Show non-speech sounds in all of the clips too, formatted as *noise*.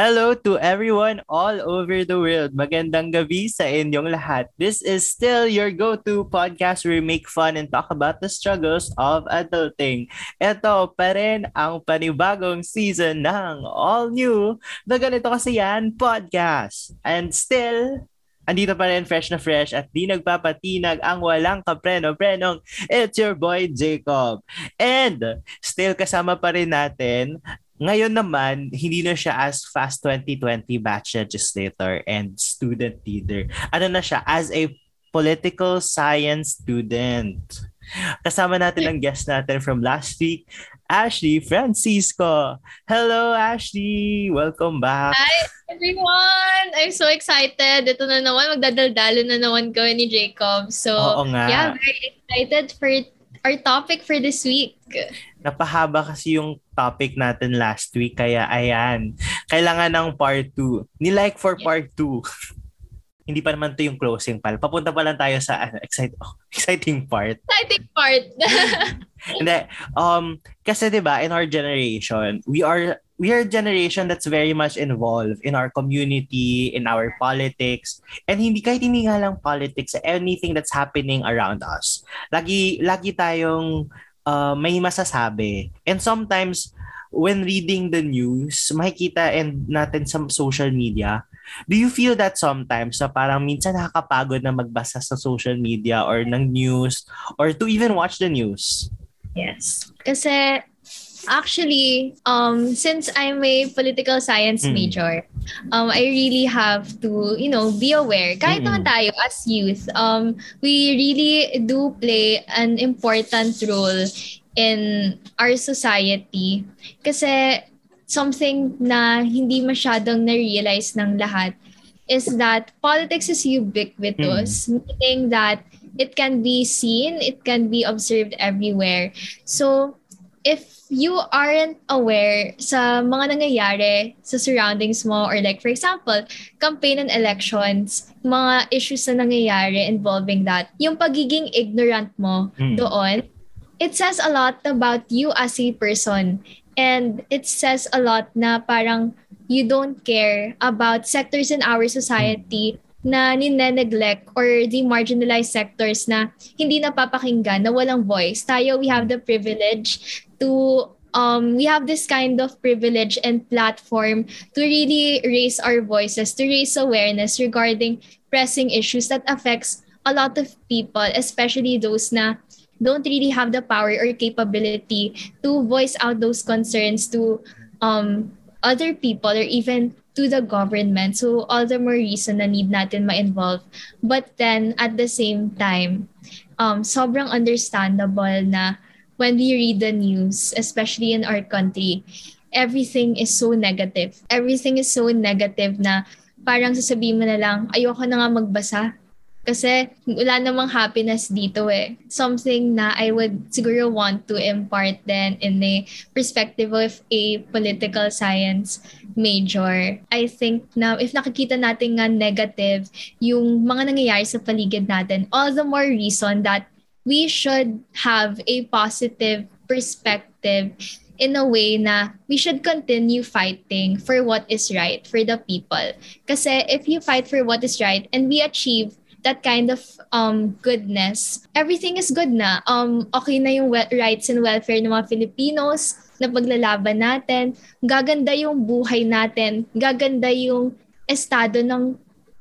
Hello to everyone all over the world. Magandang gabi sa inyong lahat. This is still your go-to podcast where we make fun and talk about the struggles of adulting. Ito pa rin ang panibagong season ng All New The Ganito Kasi Yan Podcast. And still, andito pa rin fresh na fresh at di nagpapatinag ang walang kapreno-prenong. It's your boy Jacob. And still kasama pa rin natin ngayon naman, hindi na siya as fast 2020 batch legislator and student leader. Ano na siya? As a political science student. Kasama natin ang guest natin from last week, Ashley Francisco. Hello, Ashley! Welcome back. Hi, everyone! I'm so excited. Ito na naman, magdadaldalo na naman ko ni Jacob. So, Oo nga. yeah, very excited for our topic for this week. Napahaba kasi yung topic natin last week. Kaya ayan, kailangan ng part 2. Nilike for part 2. *laughs* Hindi pa naman to yung closing pal. Papunta pa lang tayo sa ano, excite, oh, *laughs* exciting part. Exciting part. *laughs* Hindi. Um, kasi 'di ba in our generation, we are we are a generation that's very much involved in our community, in our politics, and hindi kahit hindi nga lang politics, anything that's happening around us. Lagi lagi tayong uh, may masasabi. And sometimes when reading the news, makikita and natin sa social media, do you feel that sometimes na parang minsan nakakapagod na magbasa sa social media or ng news or to even watch the news? Yes. Kasi actually, um, since I'm a political science Mm. major, um, I really have to, you know, be aware. Kahit Mm-mm. naman tayo as youth, um, we really do play an important role in our society. Kasi something na hindi masyadong na-realize ng lahat is that politics is ubiquitous, meaning that it can be seen, it can be observed everywhere. So, if you aren't aware sa mga nangyayari sa surroundings mo or like for example, campaign and elections, mga issues na nangyayari involving that, yung pagiging ignorant mo Mm. doon, it says a lot about you as a person. And it says a lot na parang you don't care about sectors in our society na nine-neglect or the marginalized sectors na hindi napapakinggan, na walang voice. Tayo, we have the privilege to um we have this kind of privilege and platform to really raise our voices to raise awareness regarding pressing issues that affects a lot of people especially those na don't really have the power or capability to voice out those concerns to um other people or even to the government. So all the more reason na need natin ma-involve. But then at the same time um sobrang understandable na when we read the news, especially in our country, everything is so negative. Everything is so negative na parang sasabihin mo na lang, ayoko na nga magbasa. Kasi wala namang happiness dito eh. Something na I would siguro want to impart then in a perspective of a political science major. I think na if nakikita natin nga negative yung mga nangyayari sa paligid natin, all the more reason that we should have a positive perspective in a way na we should continue fighting for what is right for the people. Kasi if you fight for what is right and we achieve that kind of um goodness, everything is good na. Um okay na yung we- rights and welfare ng mga Filipinos na paglalaban natin, gaganda yung buhay natin, gaganda yung estado ng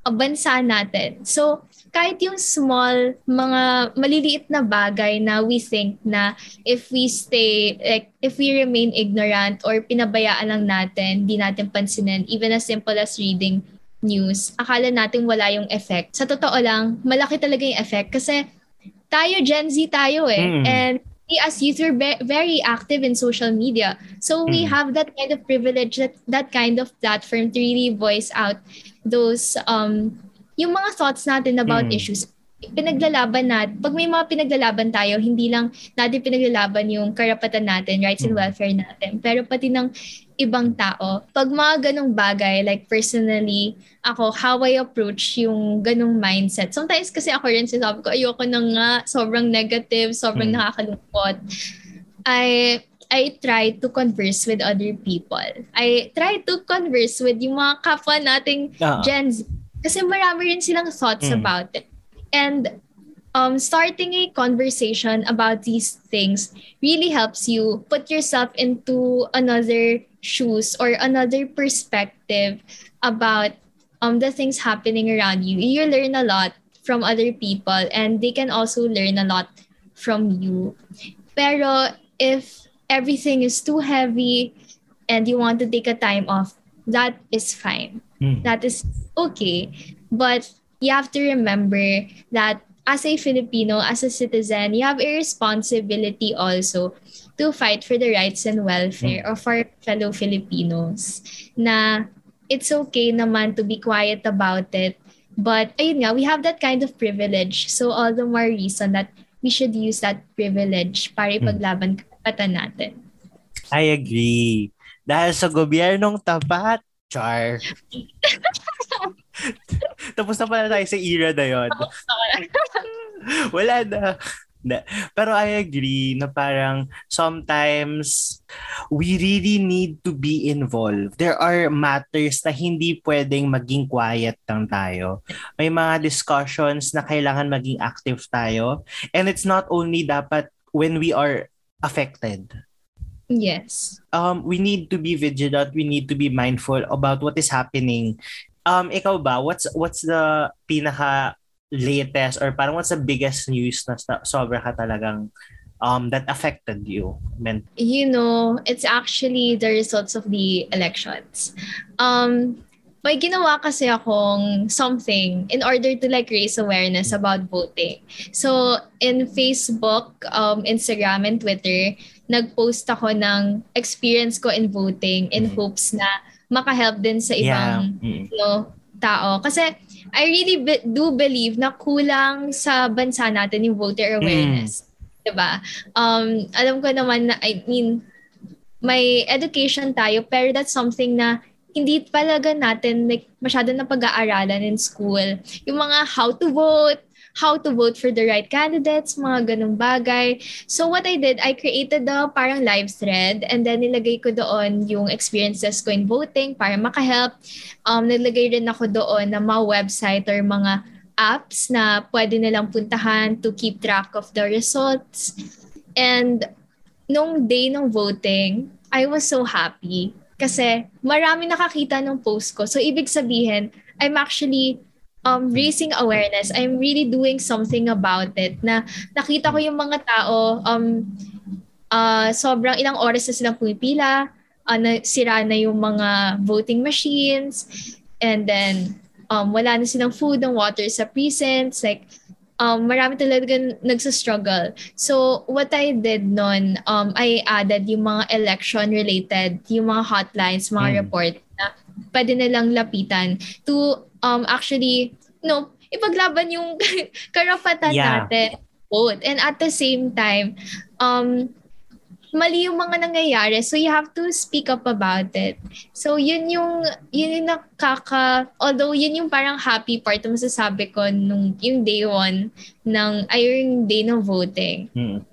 bansa natin. So, kahit yung small, mga maliliit na bagay na we think na if we stay, like, if we remain ignorant or pinabayaan lang natin, di natin pansinin, even as simple as reading news, akala natin wala yung effect. Sa totoo lang, malaki talaga yung effect kasi tayo, Gen Z tayo eh. Mm. And we as youth, we're be- very active in social media. So we Mm. have that kind of privilege, that, that kind of platform to really voice out those um yung mga thoughts natin about Mm. issues pinaglalaban natin, pag may mga pinaglalaban tayo, hindi lang natin pinaglalaban yung karapatan natin, rights and Mm. welfare natin, pero pati ng ibang tao. Pag mga ganong bagay, like personally, ako, how I approach yung ganong mindset. Sometimes kasi ako rin sinasabi ko, ayoko na nga, sobrang negative, sobrang Mm. nakakalungkot. I I try to converse with other people. I try to converse with yung mga kapwa nating Ah. Gen Z. Kasi marami rin silang thoughts Mm. about it. And um, starting a conversation about these things really helps you put yourself into another shoes or another perspective about um, the things happening around you. You learn a lot from other people and they can also learn a lot from you. Pero if everything is too heavy and you want to take a time off, that is fine. Mm. That is okay. But you have to remember that as a Filipino, as a citizen, you have a responsibility also to fight for the rights and welfare of our fellow Filipinos. Na it's okay naman to be quiet about it. But ayun nga, we have that kind of privilege. So all the more reason that we should use that privilege para ipaglaban karapatan natin. I agree. Dahil sa gobyernong tapat, char. *laughs* Tapos na pala tayo sa era na yun. *laughs* Wala na. Na- Pero I agree na parang sometimes we really need to be involved. There are matters na hindi pwedeng maging quiet lang tayo. May mga discussions na kailangan maging active tayo. And it's not only dapat when we are affected. Yes. um, we need to be vigilant. We need to be mindful about what is happening. Um, ikaw ba, what's what's the pinaka latest or parang what's the biggest news na sobra ka talagang um, that affected you? Men- you know, it's actually the results of the elections. Um, may ginawa kasi akong something in order to like raise awareness about voting. So, in Facebook, um, Instagram, and Twitter, nag-post ako ng experience ko in voting in Mhm. hopes na makahelp din sa ibang Mm. you know, tao. Kasi I really be- do believe na kulang sa bansa natin yung voter awareness. 'Di ba? Um, alam ko naman na, I mean, may education tayo, pero that's something na hindi talaga natin like, masyado na pag-aaralan in school. Yung mga how to vote, how to vote for the right candidates, mga ganung bagay. So what I did, I created the parang live thread and then nilagay ko doon yung experiences ko in voting para makahelp. Um, nilagay rin ako doon na mga website or mga apps na pwede nilang puntahan to keep track of the results. And nung day ng voting, I was so happy kasi marami nakakita ng post ko. So ibig sabihin, I'm actually um, raising awareness. I'm really doing something about it na nakita ko yung mga tao um, uh, sobrang ilang oras na silang pumipila, uh, na, sira na yung mga voting machines, and then um, wala na silang food and water sa precincts. Like, um, marami talaga nagsa-struggle. So, what I did nun, um, I added yung mga election-related, yung mga hotlines, mga Mm. report na pwede nilang lapitan to um, actually, no, ipaglaban yung *laughs* karapatan Yeah. natin vote. And at the same time, um, mali yung mga nangyayari. So you have to speak up about it. So yun yung yun yung nakaka although yun yung parang happy part na masasabi ko nung yung day one ng ay yung day ng voting. Mm.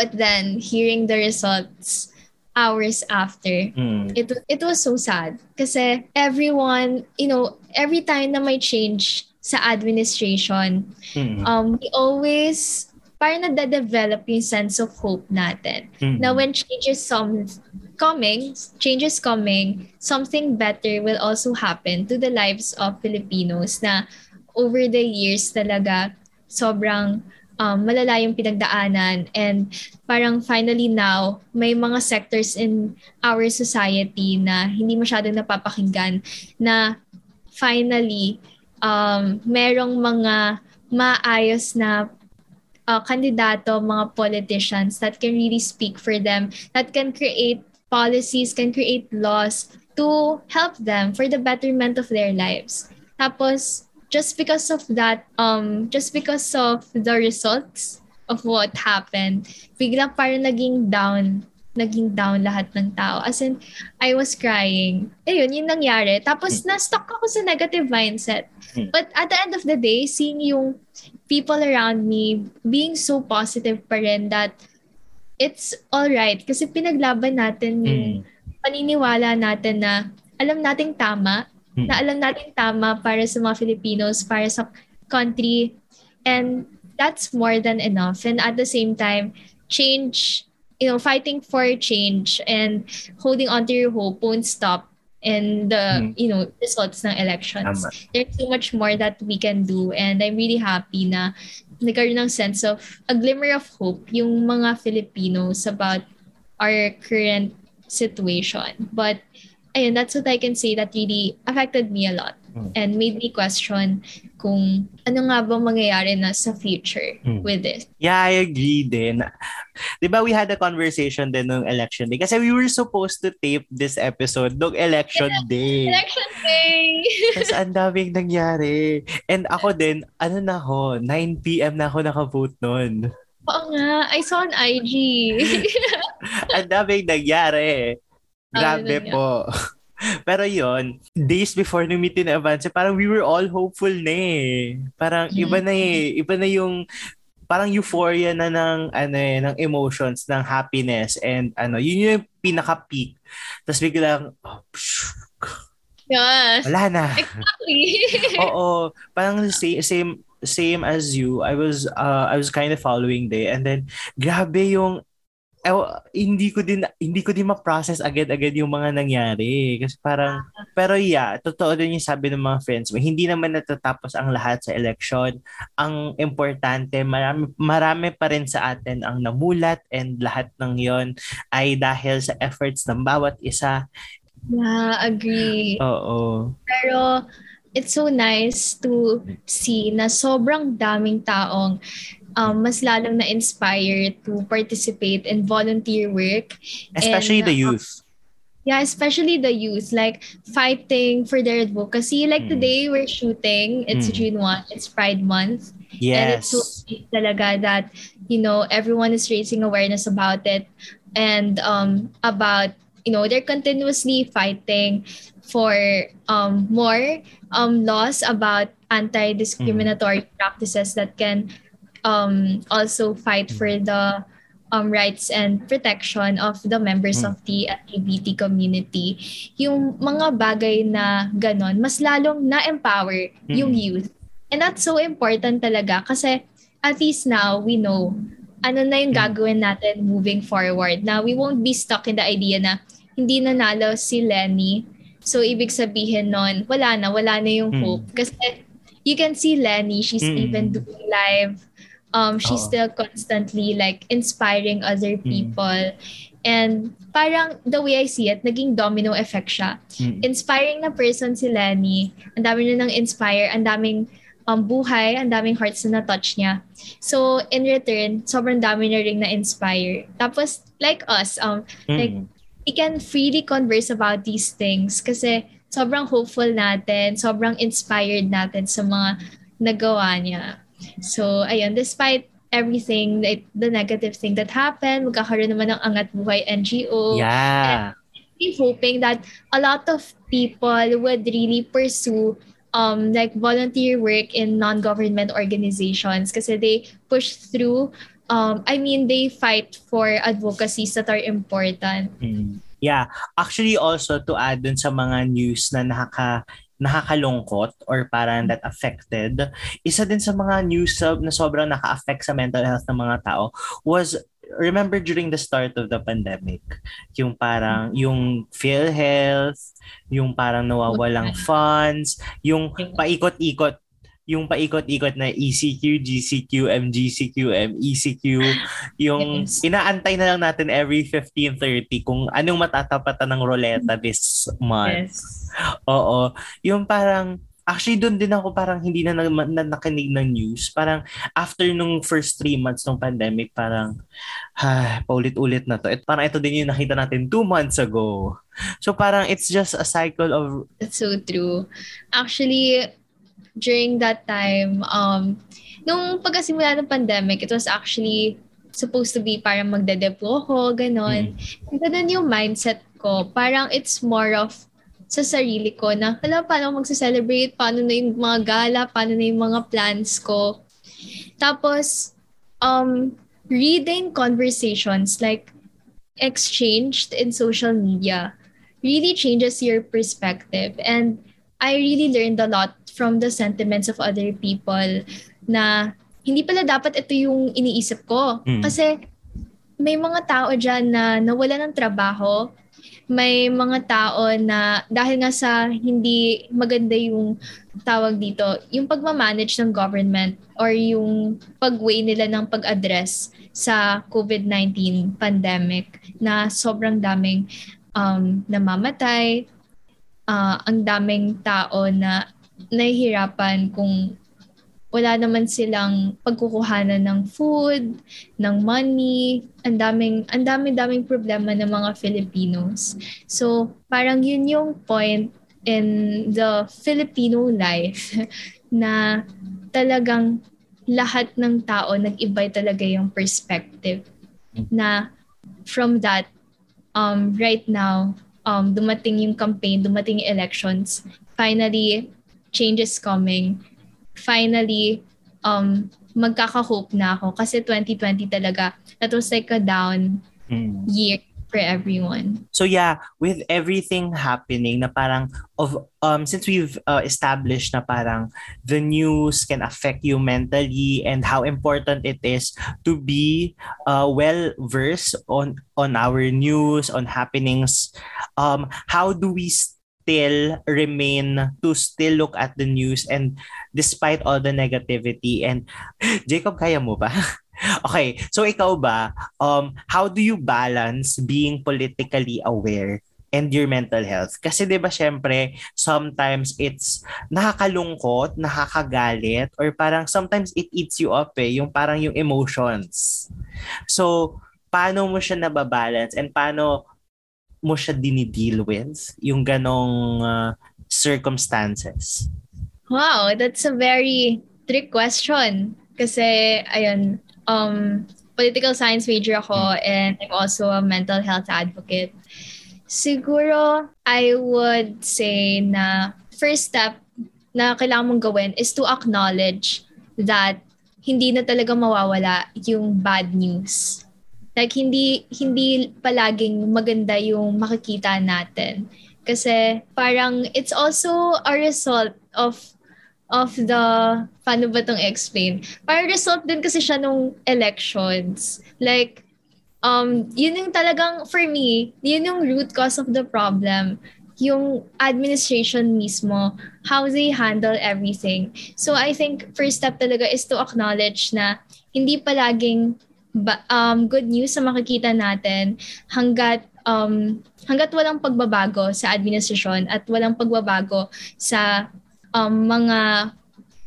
But then hearing the results hours after, Mm. it it was so sad kasi everyone, you know, every time na may change sa administration, Mm. um we always parang nade-develop yung sense of hope natin. Mm. na when changes some coming, changes coming, something better will also happen to the lives of Filipinos na over the years talaga sobrang um, malala yung pinagdaanan and parang finally now may mga sectors in our society na hindi masyadong napapakinggan na finally um, merong mga maayos na uh, kandidato, mga politicians that can really speak for them, that can create policies, can create laws to help them for the betterment of their lives. Tapos, just because of that, um, just because of the results of what happened, biglang parang naging down naging down lahat ng tao. As in, I was crying. Ayun, yun nangyari. Tapos, na-stuck ako sa negative mindset. But at the end of the day, seeing yung people around me being so positive pa rin that it's all right kasi pinaglaban natin yung Mm. paniniwala natin na alam nating tama, Na alam nating tama para sa mga Filipinos, para sa country. And that's more than enough. And at the same time, change, you know, fighting for change and holding on to your hope won't stop in the, you know, results ng elections. Tama. There's so much more that we can do. And I'm really happy na nagkaroon ng sense of a glimmer of hope yung mga Filipinos about our current situation. But ayun, that's what I can say that really affected me a lot Mm. and made me question kung ano nga ba mangyayari na sa future Mm. with this. Yeah, I agree din. Di ba we had a conversation din nung election day? Kasi we were supposed to tape this episode nung election day. Election day! *laughs* Tapos ang daming nangyari. And ako din, ano na ako, 9pm na ako nakavote nun. Oo nga, I saw on IG. *laughs* ang daming nangyari. Grabe Ano po. *laughs* Pero yon days before nung meeting na Avance, parang we were all hopeful na eh. Parang iba na eh. Iba na yung parang euphoria na ng ano eh, ng emotions, ng happiness and ano, yun yung pinaka-peak. Tapos biglang oh, yes. wala na. Exactly. *laughs* Oo, parang same same same as you. I was uh, I was kind of following day and then grabe yung ew- hindi ko din hindi ko din ma-process agad-agad yung mga nangyari kasi parang pero yeah, totoo din yung sabi ng mga friends mo. Hindi naman natatapos ang lahat sa election. Ang importante, marami marami pa rin sa atin ang namulat and lahat ng 'yon ay dahil sa efforts ng bawat isa. yeah, agree. Oo. Pero it's so nice to see na sobrang daming taong um, mas lalong na-inspire to participate in volunteer work. Especially And, the uh, youth. Yeah, especially the youth, like fighting for their advocacy. Like Mm. today, we're shooting. It's Mm. June 1. It's Pride Month. Yes. And it's so talaga that, you know, everyone is raising awareness about it and um, about, you know, they're continuously fighting for um, more um, laws about anti-discriminatory practices that can um, also fight for the um, rights and protection of the members Mm. of the LGBT community. Yung mga bagay na ganon, mas lalong na-empower yung Mm. youth. And that's so important talaga kasi at least now we know ano na yung Mm. gagawin natin moving forward. Now, we won't be stuck in the idea na hindi nanalo si Lenny. So, ibig sabihin nun, wala na, wala na yung Mm. hope. Kasi you can see Lenny, she's Mm. even doing live. Um, she's still constantly like inspiring other Mm. people. And parang the way I see it, naging domino effect siya. Mm. Inspiring na person si Lenny. Ang dami na nang inspire, ang daming um, buhay, ang daming hearts na na-touch niya. So, in return, sobrang dami na rin na-inspire. Tapos, like us, um, like, Mm. we can freely converse about these things kasi sobrang hopeful natin, sobrang inspired natin sa mga nagawa niya. So, ayun, despite everything, like, the negative thing that happened, magkakaroon naman ng Angat Buhay NGO. Yeah. I'm hoping that a lot of people would really pursue um like volunteer work in non-government organizations kasi they push through um I mean they fight for advocacies that are important. Mm. Yeah. Actually also to add dun sa mga news na nakaka nakakalungkot or parang that affected, isa din sa mga news na na sobrang naka-affect sa mental health ng mga tao was remember during the start of the pandemic, yung parang yung PhilHealth, yung parang nawawalang funds, yung paikot-ikot yung paikot-ikot na ECQ, GCQ, MGCQ, MECQ, yung Yes. inaantay na lang natin every 15.30 kung anong matatapatan ng roleta this month. Yes. Oo. Yung parang, actually doon din ako parang hindi na, na, na nakinig ng news. Parang after nung first three months ng pandemic, parang, ha, paulit-ulit na to. At parang ito din yung nakita natin two months ago. So parang it's just a cycle of, That's so true. Actually, during that time, um, nung pagkasimula ng pandemic, it was actually supposed to be parang magdedeplo ko, ganon. Ganon yung mindset ko. Parang it's more of sa sarili ko na, hala, paano magsa-celebrate? Paano na yung mga gala? Paano na yung mga plans ko? Tapos, um, reading conversations like exchanged in social media really changes your perspective. And I really learned a lot from the sentiments of other people na hindi pala dapat ito yung iniisip ko. Mm. Kasi may mga tao dyan na nawala ng trabaho, may mga tao na dahil nga sa hindi maganda yung tawag dito, yung pagmamanage ng government or yung pagway nila ng pag-address sa COVID-19 pandemic na sobrang daming um, namamatay, uh, ang daming tao na nahihirapan kung wala naman silang pagkukuhanan ng food, ng money, ang daming ang daming-daming problema ng mga Filipinos. So, parang yun yung point in the Filipino life *laughs* na talagang lahat ng tao nag-iba talaga yung perspective na from that um right now um dumating yung campaign, dumating yung elections, finally change is coming finally, um, magkaka-hope na ako. Kasi 2020 talaga, that was like a down mm. year for everyone. So yeah, with everything happening na parang of um since we've uh, established na parang the news can affect you mentally and how important it is to be uh, well versed on on our news on happenings um how do we st- still remain to still look at the news and despite all the negativity and *gasps* Jacob kaya mo ba? *laughs* okay, so ikaw ba um how do you balance being politically aware and your mental health. Kasi 'di ba syempre, sometimes it's nakakalungkot, nakakagalit or parang sometimes it eats you up eh, yung parang yung emotions. So, paano mo siya nababalance and paano mo siya dinideal with? Yung ganong uh, circumstances? Wow, that's a very trick question. Kasi, ayun, um, political science major ako hmm. and I'm also a mental health advocate. Siguro, I would say na first step na kailangan mong gawin is to acknowledge that hindi na talaga mawawala yung bad news Like hindi hindi palaging maganda yung makikita natin. Kasi parang it's also a result of of the paano ba tong explain? Parang result din kasi siya nung elections. Like um yun yung talagang for me, yun yung root cause of the problem yung administration mismo, how they handle everything. So I think first step talaga is to acknowledge na hindi palaging ba, um, good news sa makikita natin hanggat um, hanggat walang pagbabago sa administrasyon at walang pagbabago sa um, mga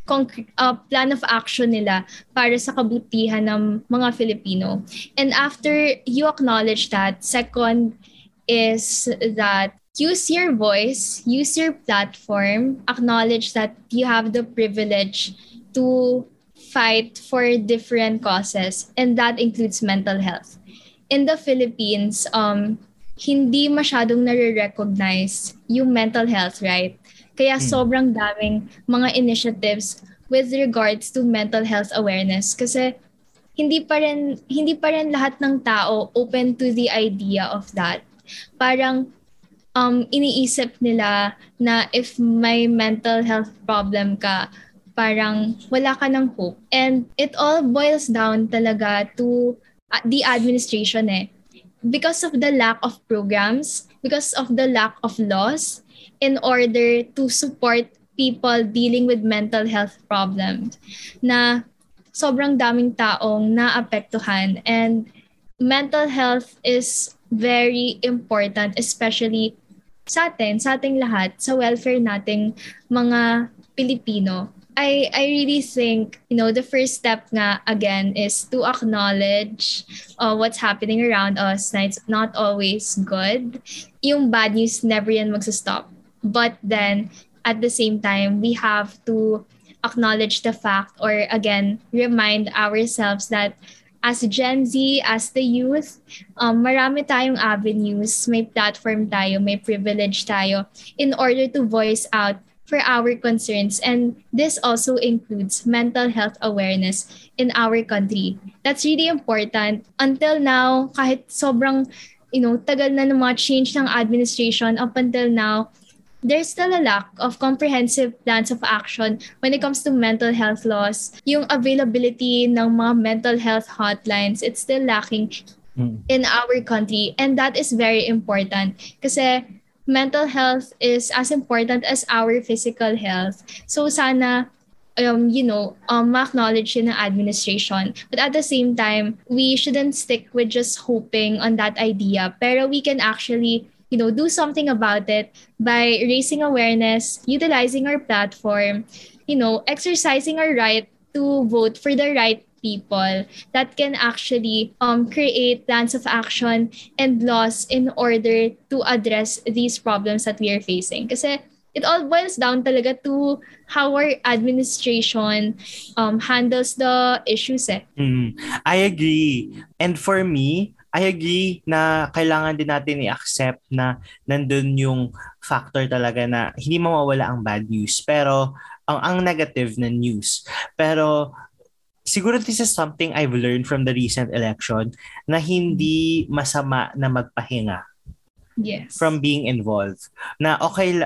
concrete, uh, plan of action nila para sa kabutihan ng mga Filipino. And after you acknowledge that, second is that use your voice, use your platform, acknowledge that you have the privilege to fight for different causes and that includes mental health. In the Philippines, um, hindi masyadong nare-recognize yung mental health, right? Kaya hmm. sobrang daming mga initiatives with regards to mental health awareness kasi hindi pa rin hindi pa rin lahat ng tao open to the idea of that. Parang um iniisip nila na if may mental health problem ka, parang wala ka ng hope. And it all boils down talaga to uh, the administration eh. Because of the lack of programs, because of the lack of laws, in order to support people dealing with mental health problems na sobrang daming taong naapektuhan and mental health is very important especially sa atin, sa ating lahat, sa welfare nating mga Pilipino. I I really think you know the first step nga again is to acknowledge uh, what's happening around us na it's not always good. Yung bad news never yan magsa-stop. But then at the same time we have to acknowledge the fact or again remind ourselves that as Gen Z, as the youth, um, marami tayong avenues, may platform tayo, may privilege tayo in order to voice out for our concerns. And this also includes mental health awareness in our country. That's really important. Until now, kahit sobrang you know, tagal na ng mga change ng administration up until now, there's still a lack of comprehensive plans of action when it comes to mental health laws. Yung availability ng mga mental health hotlines, it's still lacking mm. in our country. And that is very important kasi mental health is as important as our physical health. So sana um, you know, um, acknowledge in the administration. But at the same time, we shouldn't stick with just hoping on that idea. Pero we can actually, you know, do something about it by raising awareness, utilizing our platform, you know, exercising our right to vote for the right people that can actually um, create plans of action and laws in order to address these problems that we are facing. Kasi it all boils down talaga to how our administration um, handles the issues eh. Mm, I agree. And for me, I agree na kailangan din natin i-accept na nandun yung factor talaga na hindi mawawala ang bad news. Pero ang, ang negative na news. Pero siguro this is something I've learned from the recent election na hindi masama na magpahinga yes. from being involved. Na okay,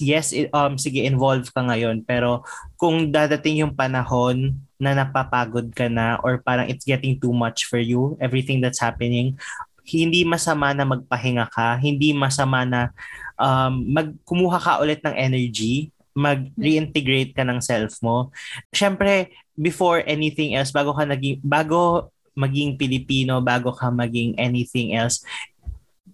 yes, um, sige, involved ka ngayon, pero kung dadating yung panahon na napapagod ka na or parang it's getting too much for you, everything that's happening, hindi masama na magpahinga ka, hindi masama na um, magkumuha ka ulit ng energy, mag-reintegrate ka ng self mo. Siyempre, before anything else, bago ka naging, bago maging Pilipino, bago ka maging anything else,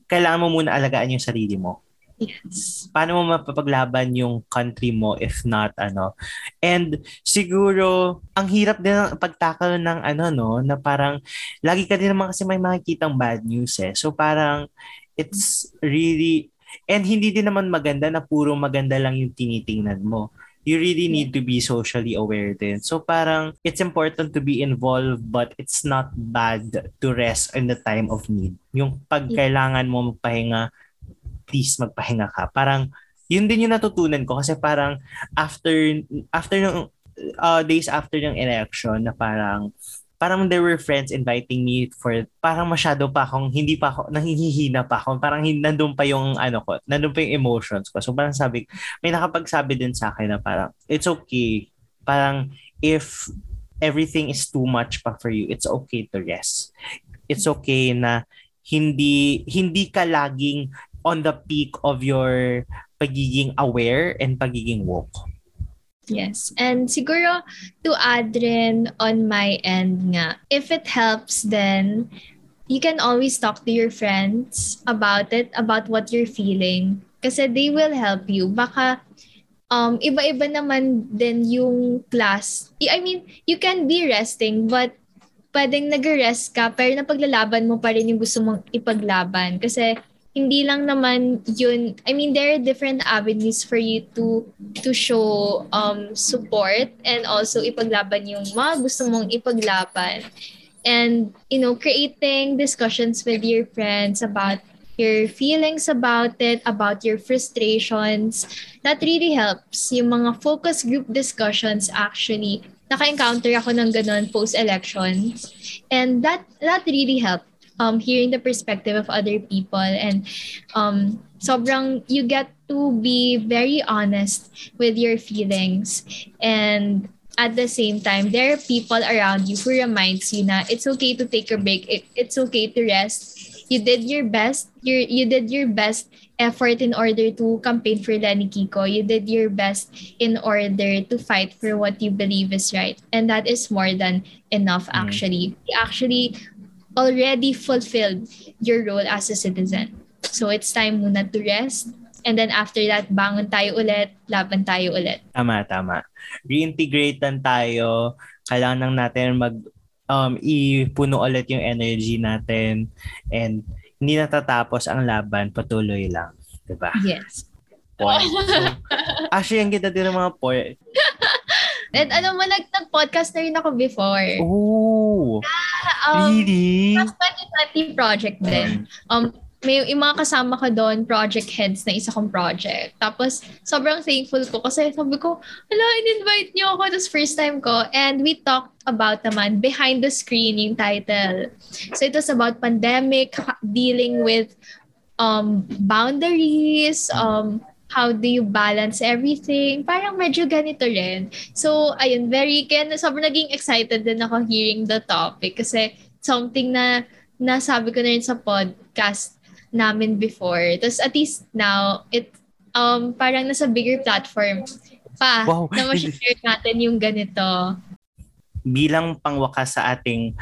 kailangan mo muna alagaan yung sarili mo. Yes. Paano mo mapapaglaban yung country mo if not ano. And siguro ang hirap din ng pagtakal ng ano no na parang lagi ka din naman kasi may makikitang bad news eh. So parang it's really and hindi din naman maganda na puro maganda lang yung tinitingnan mo you really need to be socially aware din. So parang it's important to be involved but it's not bad to rest in the time of need. Yung pag kailangan mo magpahinga, please magpahinga ka. Parang yun din yung natutunan ko kasi parang after after ng uh, days after ng election na parang parang there were friends inviting me for, parang masyado pa akong, hindi pa ako, nangihihina pa ako. Parang nandun pa yung, ano ko, nandun pa yung emotions ko. So parang sabi, may nakapagsabi din sa akin na parang, it's okay. Parang, if everything is too much pa for you, it's okay to rest. It's okay na hindi, hindi ka laging on the peak of your pagiging aware and pagiging woke. Yes. And siguro to add rin on my end nga, if it helps then you can always talk to your friends about it, about what you're feeling. Kasi they will help you. Baka um, iba-iba naman din yung class. I mean, you can be resting but pwedeng nag-rest ka pero napaglalaban mo pa rin yung gusto mong ipaglaban. Kasi hindi lang naman yun I mean there are different avenues for you to to show um support and also ipaglaban yung mga gusto mong ipaglaban and you know creating discussions with your friends about your feelings about it, about your frustrations. That really helps. Yung mga focus group discussions actually, naka-encounter ako ng ganun post-election. And that that really helped um, hearing the perspective of other people. And um, sobrang you get to be very honest with your feelings. And at the same time there are people around you who reminds you na it's okay to take a break. It, it's okay to rest. You did your best. You you did your best effort in order to campaign for Lenny Kiko. You did your best in order to fight for what you believe is right. And that is more than enough mm. actually. Mm. actually already fulfilled your role as a citizen. So it's time muna to rest. And then after that, bangon tayo ulit, laban tayo ulit. Tama, tama. Reintegrate tayo. Kailangan lang natin mag um, ipuno ulit yung energy natin and hindi natatapos ang laban, patuloy lang. Diba? Yes. Point. So, actually, ang ganda din ng mga point. *laughs* And ano mo, nag, nag-podcast na rin ako before. Oh, *laughs* um, really? 2020 project din. Um, may yung mga kasama ko doon, project heads na isa kong project. Tapos, sobrang thankful ko kasi sabi ko, hala, in-invite niyo ako. Tapos first time ko. And we talked about naman, behind the screen yung title. So it was about pandemic, dealing with um, boundaries, um, how do you balance everything? Parang medyo ganito rin. So, ayun, very, kaya sobrang naging excited din ako hearing the topic kasi something na nasabi ko na rin sa podcast namin before. Tapos at least now, it um parang nasa bigger platform pa wow. na ma-share natin yung ganito. Bilang pangwakas sa ating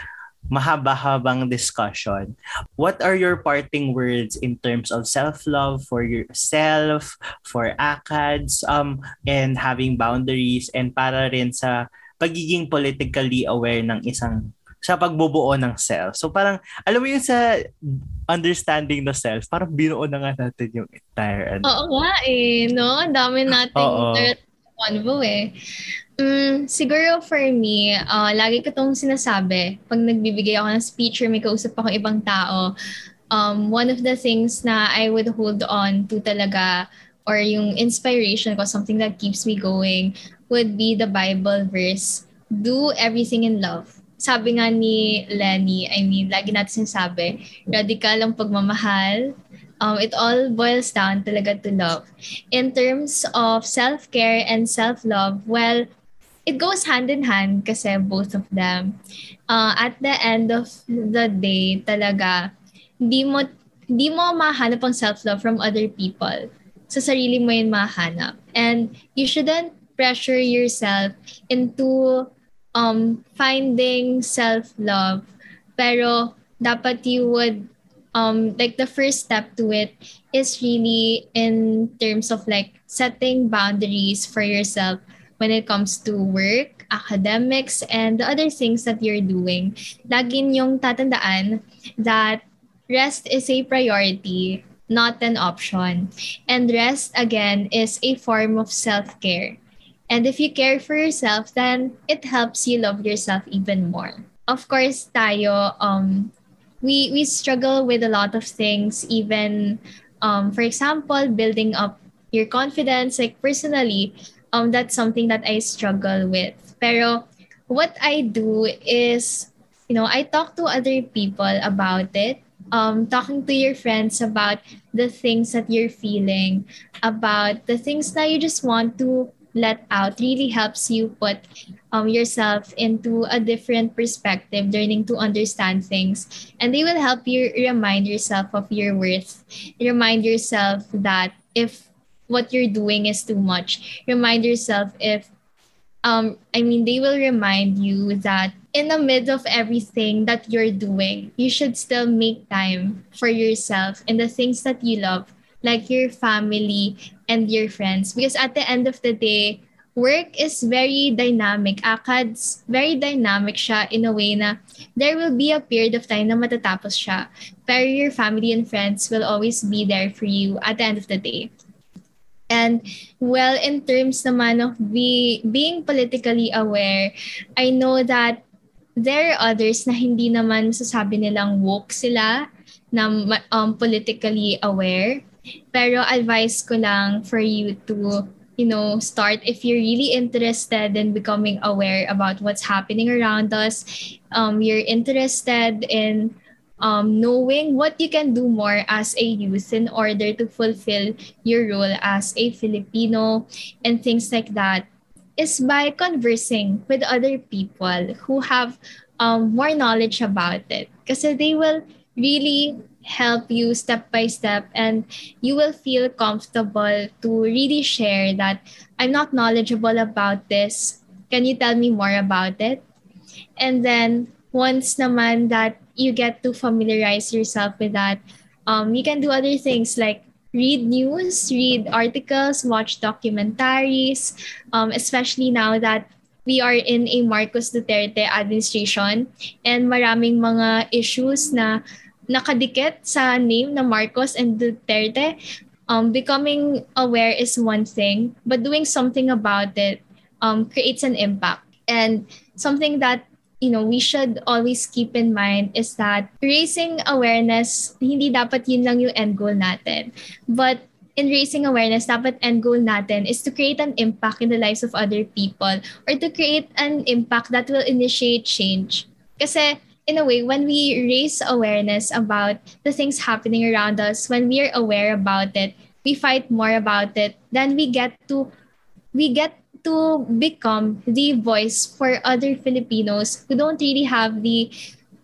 mahaba-habang discussion, what are your parting words in terms of self-love for yourself, for ACADS, um, and having boundaries, and para rin sa pagiging politically aware ng isang sa pagbubuo ng self. So parang, alam mo yun sa understanding the self, parang binuo na nga natin yung entire ano. Oo nga eh, no? Ang dami nating convo eh. Mm, siguro for me, uh, lagi ko itong sinasabi pag nagbibigay ako ng speech or may kausap ako ibang tao, um, one of the things na I would hold on to talaga or yung inspiration ko, something that keeps me going, would be the Bible verse, do everything in love sabi nga ni Lenny, I mean, lagi natin sinasabi, radical ang pagmamahal. Um, it all boils down talaga to love. In terms of self-care and self-love, well, it goes hand in hand kasi both of them. Uh, at the end of the day, talaga, di mo, di mo mahanap ang self-love from other people. Sa sarili mo yun mahanap. And you shouldn't pressure yourself into um, finding self-love. Pero dapat you would, um, like the first step to it is really in terms of like setting boundaries for yourself when it comes to work, academics, and the other things that you're doing. Lagi yung tatandaan that rest is a priority, not an option. And rest, again, is a form of self-care. And if you care for yourself, then it helps you love yourself even more. Of course, tayo, um, we, we struggle with a lot of things, even, um, for example, building up your confidence. Like personally, um, that's something that I struggle with. Pero what I do is, you know, I talk to other people about it. Um, talking to your friends about the things that you're feeling, about the things that you just want to let out really helps you put um, yourself into a different perspective, learning to understand things. And they will help you remind yourself of your worth. Remind yourself that if what you're doing is too much, remind yourself if, um, I mean, they will remind you that in the midst of everything that you're doing, you should still make time for yourself and the things that you love like your family and your friends. Because at the end of the day, work is very dynamic. ACADS, very dynamic siya in a way na there will be a period of time na matatapos siya. Pero your family and friends will always be there for you at the end of the day. And well, in terms naman of be, being politically aware, I know that there are others na hindi naman sasabi nilang woke sila, na um, politically aware. Pero advice ko lang for you to, you know, start if you're really interested in becoming aware about what's happening around us. Um, you're interested in um, knowing what you can do more as a youth in order to fulfill your role as a Filipino and things like that is by conversing with other people who have um, more knowledge about it. Because they will really help you step by step and you will feel comfortable to really share that I'm not knowledgeable about this. Can you tell me more about it? And then once naman that you get to familiarize yourself with that, um, you can do other things like read news, read articles, watch documentaries, um, especially now that we are in a Marcos Duterte administration and maraming mga issues na nakadikit sa name na Marcos and Duterte, um, becoming aware is one thing, but doing something about it um, creates an impact. And something that you know, we should always keep in mind is that raising awareness, hindi dapat yun lang yung end goal natin. But in raising awareness, dapat end goal natin is to create an impact in the lives of other people or to create an impact that will initiate change. Kasi in a way, when we raise awareness about the things happening around us, when we are aware about it, we fight more about it, then we get to we get to become the voice for other Filipinos who don't really have the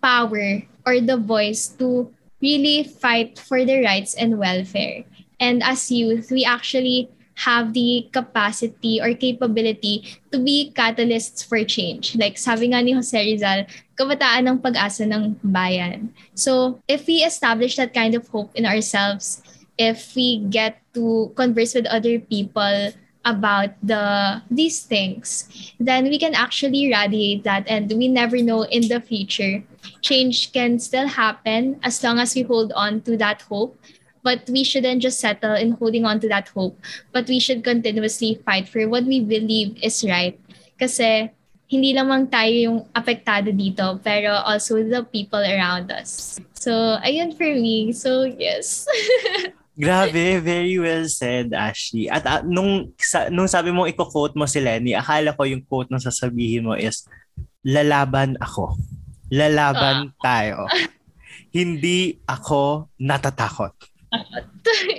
power or the voice to really fight for their rights and welfare. And as youth, we actually have the capacity or capability to be catalysts for change. Like sabi nga ni Jose Rizal, kabataan ng pag-asa ng bayan. So if we establish that kind of hope in ourselves, if we get to converse with other people about the these things, then we can actually radiate that and we never know in the future. Change can still happen as long as we hold on to that hope. But we shouldn't just settle in holding on to that hope. But we should continuously fight for what we believe is right. Kasi hindi lamang tayo yung apektado dito, pero also the people around us. So, ayun for me. So, yes. *laughs* Grabe, very well said, Ashley. At uh, nung, sa, nung sabi mo i-quote mo si Lenny, akala ko yung quote na sasabihin mo is, lalaban ako. Lalaban uh. tayo. *laughs* Hindi ako natatakot.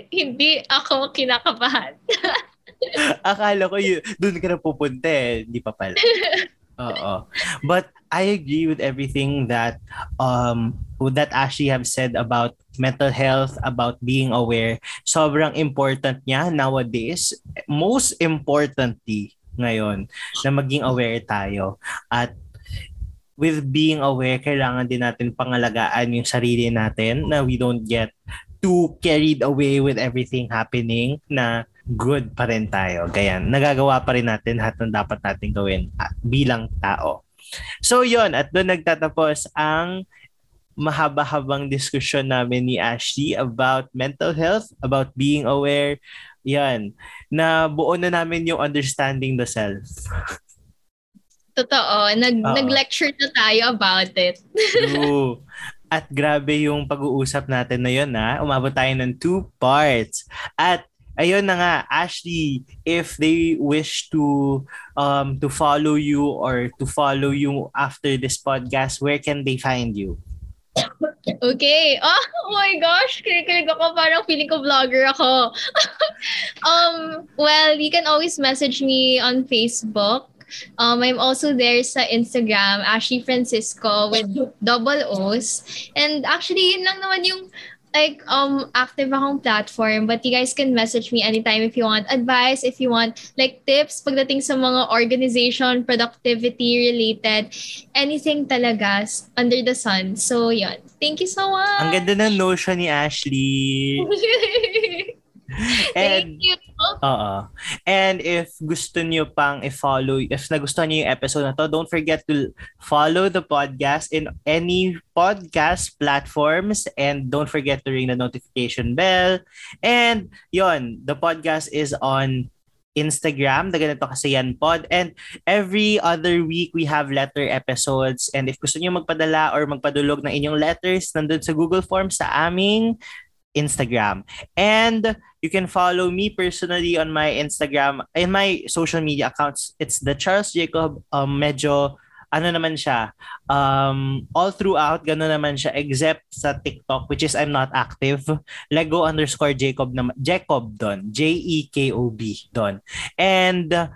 Hindi ako kinakabahan. *laughs* akala ko yun, doon ka na pupunta eh. Hindi pa pala. *laughs* Oo. But I agree with everything that um that Ashley have said about mental health, about being aware. Sobrang important niya nowadays. Most importantly ngayon na maging aware tayo at with being aware, kailangan din natin pangalagaan yung sarili natin na we don't get too carried away with everything happening na good pa rin tayo. Ganyan, nagagawa pa rin natin lahat ng dapat natin gawin bilang tao. So yon at doon nagtatapos ang mahaba-habang diskusyon namin ni Ashley about mental health, about being aware. Yan. Na buo na namin yung understanding the self. Totoo. Nag, Uh-oh. nag-lecture na tayo about it. True. At grabe yung pag-uusap natin na yun ha. Umabot tayo ng two parts. At ayun na nga, Ashley, if they wish to um to follow you or to follow you after this podcast, where can they find you? Okay. Oh, *laughs* oh my gosh, kinikilig ako. Parang feeling ko vlogger ako. *laughs* um, well, you can always message me on Facebook. Um, I'm also there sa Instagram, Ashley Francisco with double O's. And actually, yun lang naman yung like um active akong platform. But you guys can message me anytime if you want advice if you want like tips pagdating sa mga organization productivity related anything talaga under the sun. So yun. Thank you so much ang ganda ng notion ni Ashley. *laughs* And, Thank you. Oo. And if gusto niyo pang i-follow, if nagustuhan niyo yung episode na to, don't forget to follow the podcast in any podcast platforms and don't forget to ring the notification bell. And yon, the podcast is on Instagram, the ganito kasi yan pod. And every other week, we have letter episodes. And if gusto niyo magpadala or magpadulog ng inyong letters, nandun sa Google Forms sa aming Instagram. And you can follow me personally on my Instagram, in my social media accounts. It's the Charles Jacob. Um, medyo, ano naman siya, um, all throughout, gano'n naman siya, except sa TikTok, which is I'm not active. Lego underscore Jacob, na, Jacob don J-E-K-O-B don And, uh,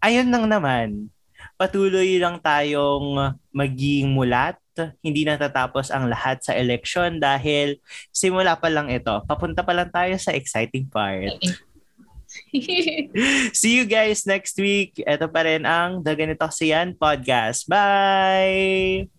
ayun lang naman. Patuloy lang tayong maging mulat hindi natatapos ang lahat sa election dahil simula pa lang ito. Papunta pa lang tayo sa exciting part. *laughs* See you guys next week. Ito pa rin ang The Ganito Kasi Yan Podcast. Bye!